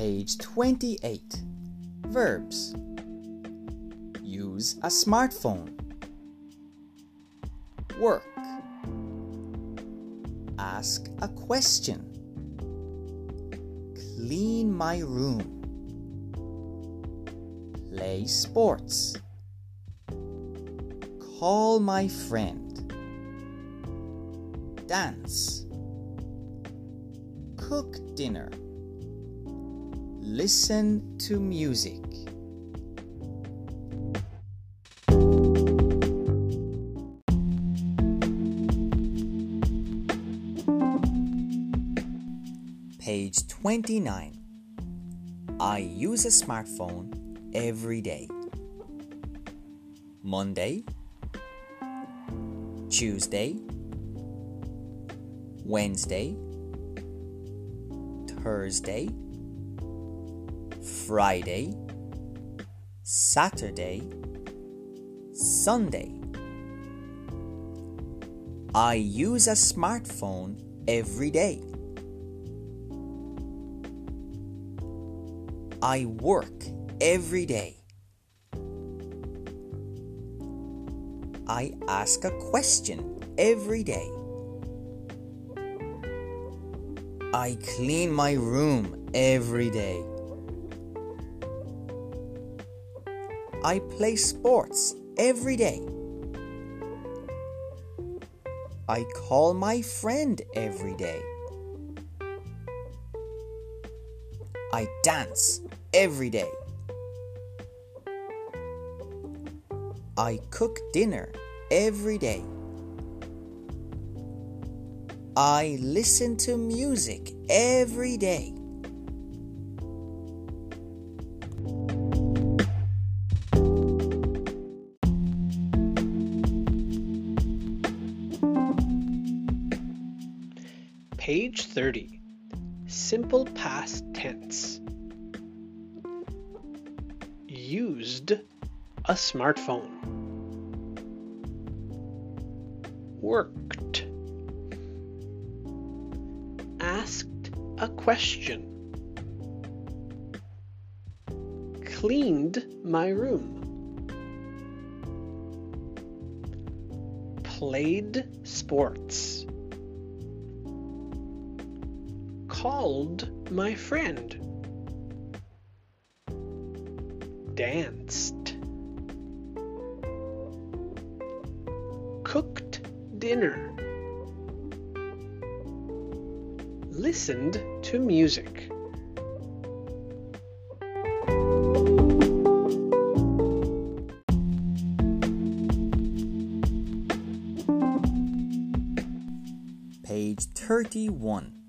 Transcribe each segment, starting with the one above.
Page 28. Verbs. Use a smartphone. Work. Ask a question. Clean my room. Play sports. Call my friend. Dance. Cook dinner. Listen to music. Page 29. I use a smartphone every day. Monday, Tuesday, Wednesday, Thursday, Friday, Saturday, Sunday. I use a smartphone every day. I work every day. I ask a question every day. I clean my room every day. I play sports every day. I call my friend every day. I dance every day. I cook dinner every day. I listen to music every day. 30. Simple past tense. Used a smartphone. Worked. Asked a question. Cleaned my room. Played sports. Called my friend. Danced. Cooked dinner. Listened to music. Page 31.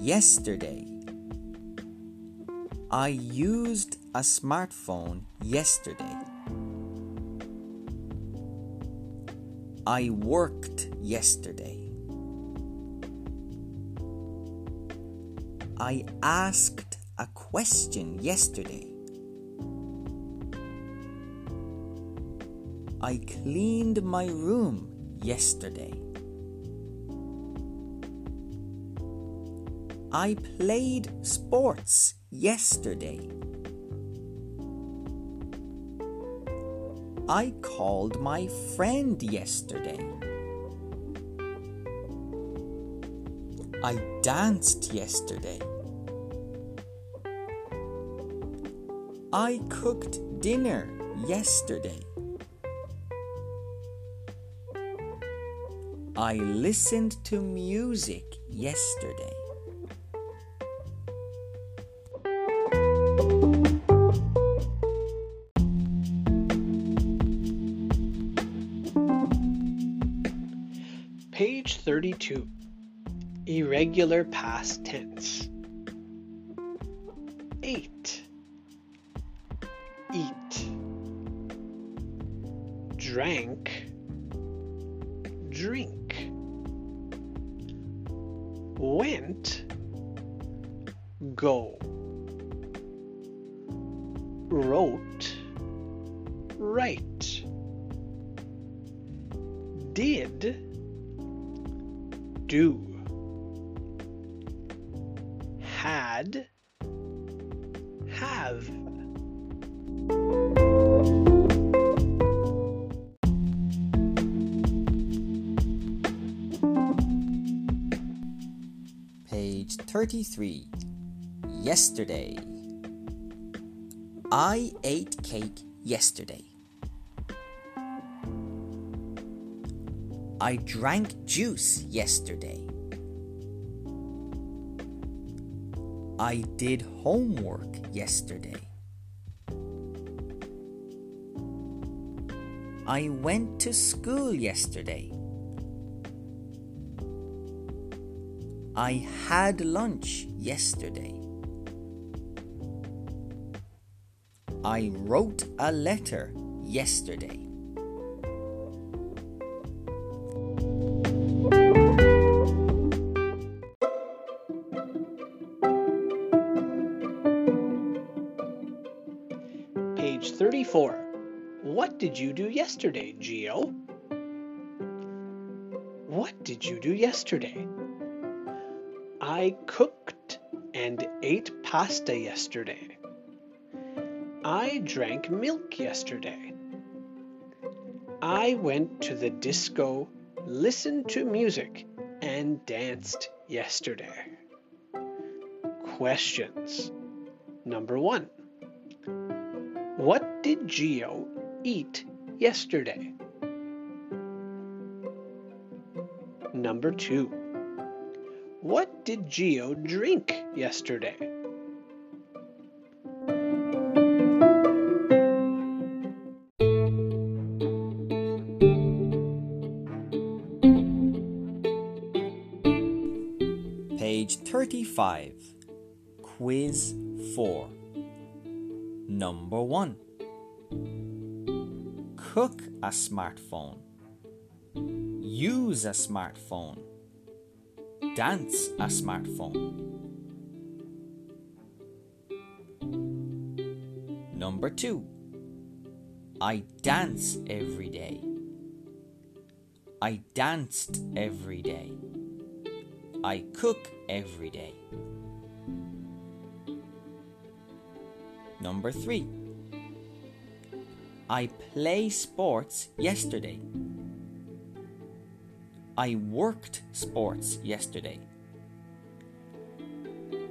Yesterday. I used a smartphone yesterday. I worked yesterday. I asked a question yesterday. I cleaned my room yesterday. I played sports yesterday. I called my friend yesterday. I danced yesterday. I cooked dinner yesterday. I listened to music yesterday. 32. Irregular past tense. Ate. Eat. Drank. Drink. Went. Go. Wrote. Write. Did do had have. Page 33. Yesterday. I ate cake yesterday. I drank juice yesterday. I did homework yesterday. I went to school yesterday. I had lunch yesterday. I wrote a letter yesterday. Page 34. What did you do yesterday, Geo? What did you do yesterday? I cooked and ate pasta yesterday. I drank milk yesterday. I went to the disco, listened to music, and danced yesterday. Questions. Number one. What did Geo eat yesterday? Number two. What did Geo drink yesterday? Page 35. Quiz 4. Number 1. Cook a smartphone. Use a smartphone. Dance a smartphone. Number 2. I dance every day. I danced every day. I cook every day. Number three. I play sports yesterday. I worked sports yesterday.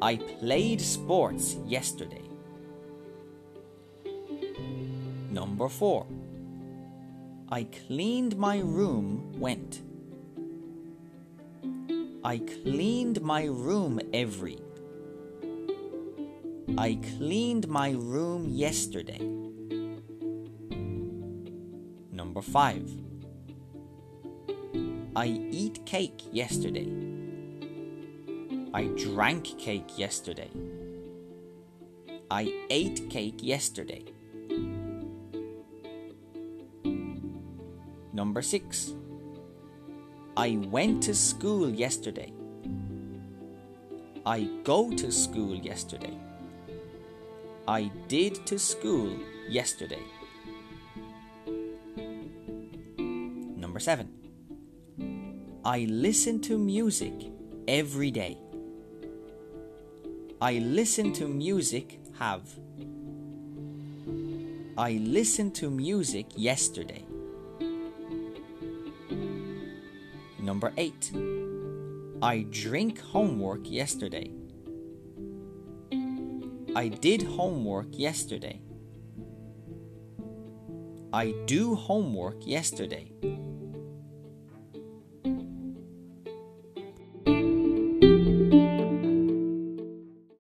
I played sports yesterday. Number four. I cleaned my room went. I cleaned my room every. I cleaned my room yesterday. Number 5. I eat cake yesterday. I drank cake yesterday. I ate cake yesterday. Number 6. I went to school yesterday. I go to school yesterday. I did to school yesterday. Number 7. I listen to music every day. I listen to music have. I listened to music yesterday. Number 8. I drink homework yesterday. I did homework yesterday. I do homework yesterday.